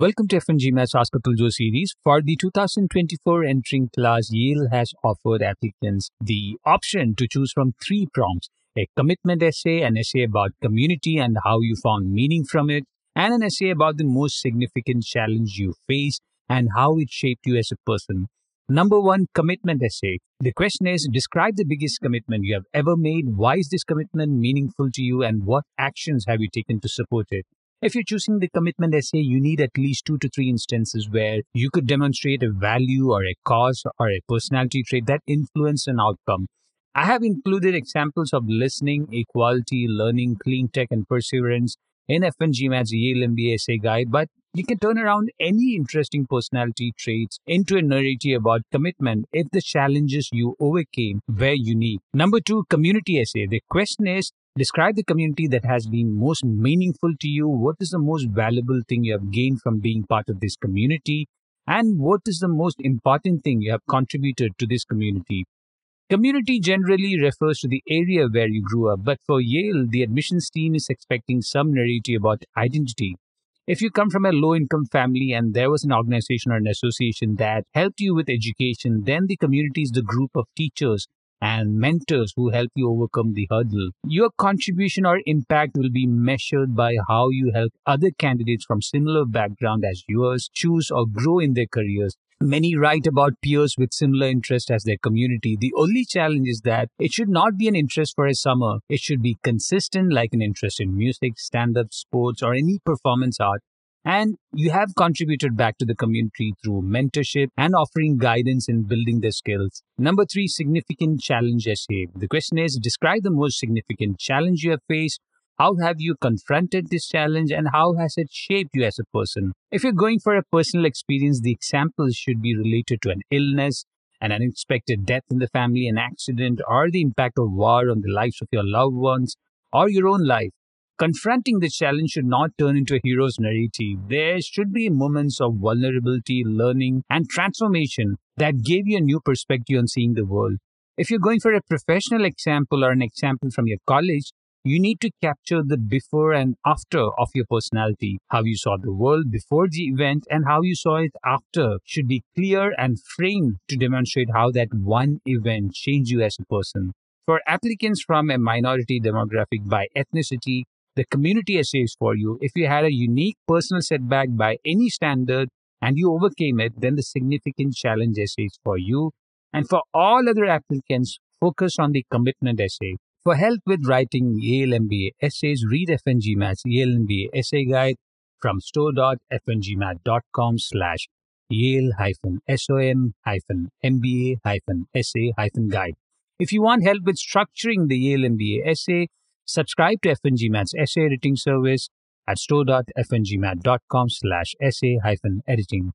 Welcome to F1GMAT's Ask Atul Jo series. For the 2024 entering class, Yale has offered applicants the option to choose from three prompts a commitment essay, an essay about community and how you found meaning from it, and an essay about the most significant challenge you faced and how it shaped you as a person. Number one, commitment essay. The question is describe the biggest commitment you have ever made. Why is this commitment meaningful to you, and what actions have you taken to support it? If you're choosing the commitment essay, you need at least two to three instances where you could demonstrate a value or a cause or a personality trait that influenced an outcome. I have included examples of listening, equality, learning, clean tech, and perseverance in F1GMAT Yale MBA essay guide, but you can turn around any interesting personality traits into a narrative about commitment if the challenges you overcame were unique. Number two, community essay. The question is Describe the community that has been most meaningful to you. What is the most valuable thing you have gained from being part of this community? And what is the most important thing you have contributed to this community? Community generally refers to the area where you grew up, but for Yale, the admissions team is expecting some narrative about identity. If you come from a low income family and there was an organization or an association that helped you with education, then the community is the group of teachers and mentors who help you overcome the hurdle. Your contribution or impact will be measured by how you help other candidates from similar background as yours choose or grow in their careers. Many write about peers with similar interest as their community. The only challenge is that it should not be an interest for a summer. It should be consistent, like an interest in music, stand up, sports, or any performance art and you have contributed back to the community through mentorship and offering guidance in building their skills. Number three, significant challenge essay. The question is describe the most significant challenge you have faced. How have you confronted this challenge and how has it shaped you as a person? If you're going for a personal experience, the examples should be related to an illness, an unexpected death in the family, an accident, or the impact of war on the lives of your loved ones or your own life. Confronting the challenge should not turn into a hero's narrative. There should be moments of vulnerability, learning, and transformation that gave you a new perspective on seeing the world. If you're going for a professional example or an example from your college, you need to capture the before and after of your personality. How you saw the world before the event and how you saw it after should be clear and framed to demonstrate how that one event changed you as a person. For applicants from a minority demographic by ethnicity, the community essays for you. If you had a unique personal setback by any standard and you overcame it, then the significant challenge essays for you. And for all other applicants, focus on the commitment essay. For help with writing Yale MBA essays, read F1GMAT Yale MBA essay guide from store.f1gmat.com slash Yale hyphen SOM hyphen MBA hyphen essay hyphen guide. If you want help with structuring the Yale MBA essay, Subscribe to F1GMAT's essay editing service at store.f1gmat.com slash essay hyphen editing.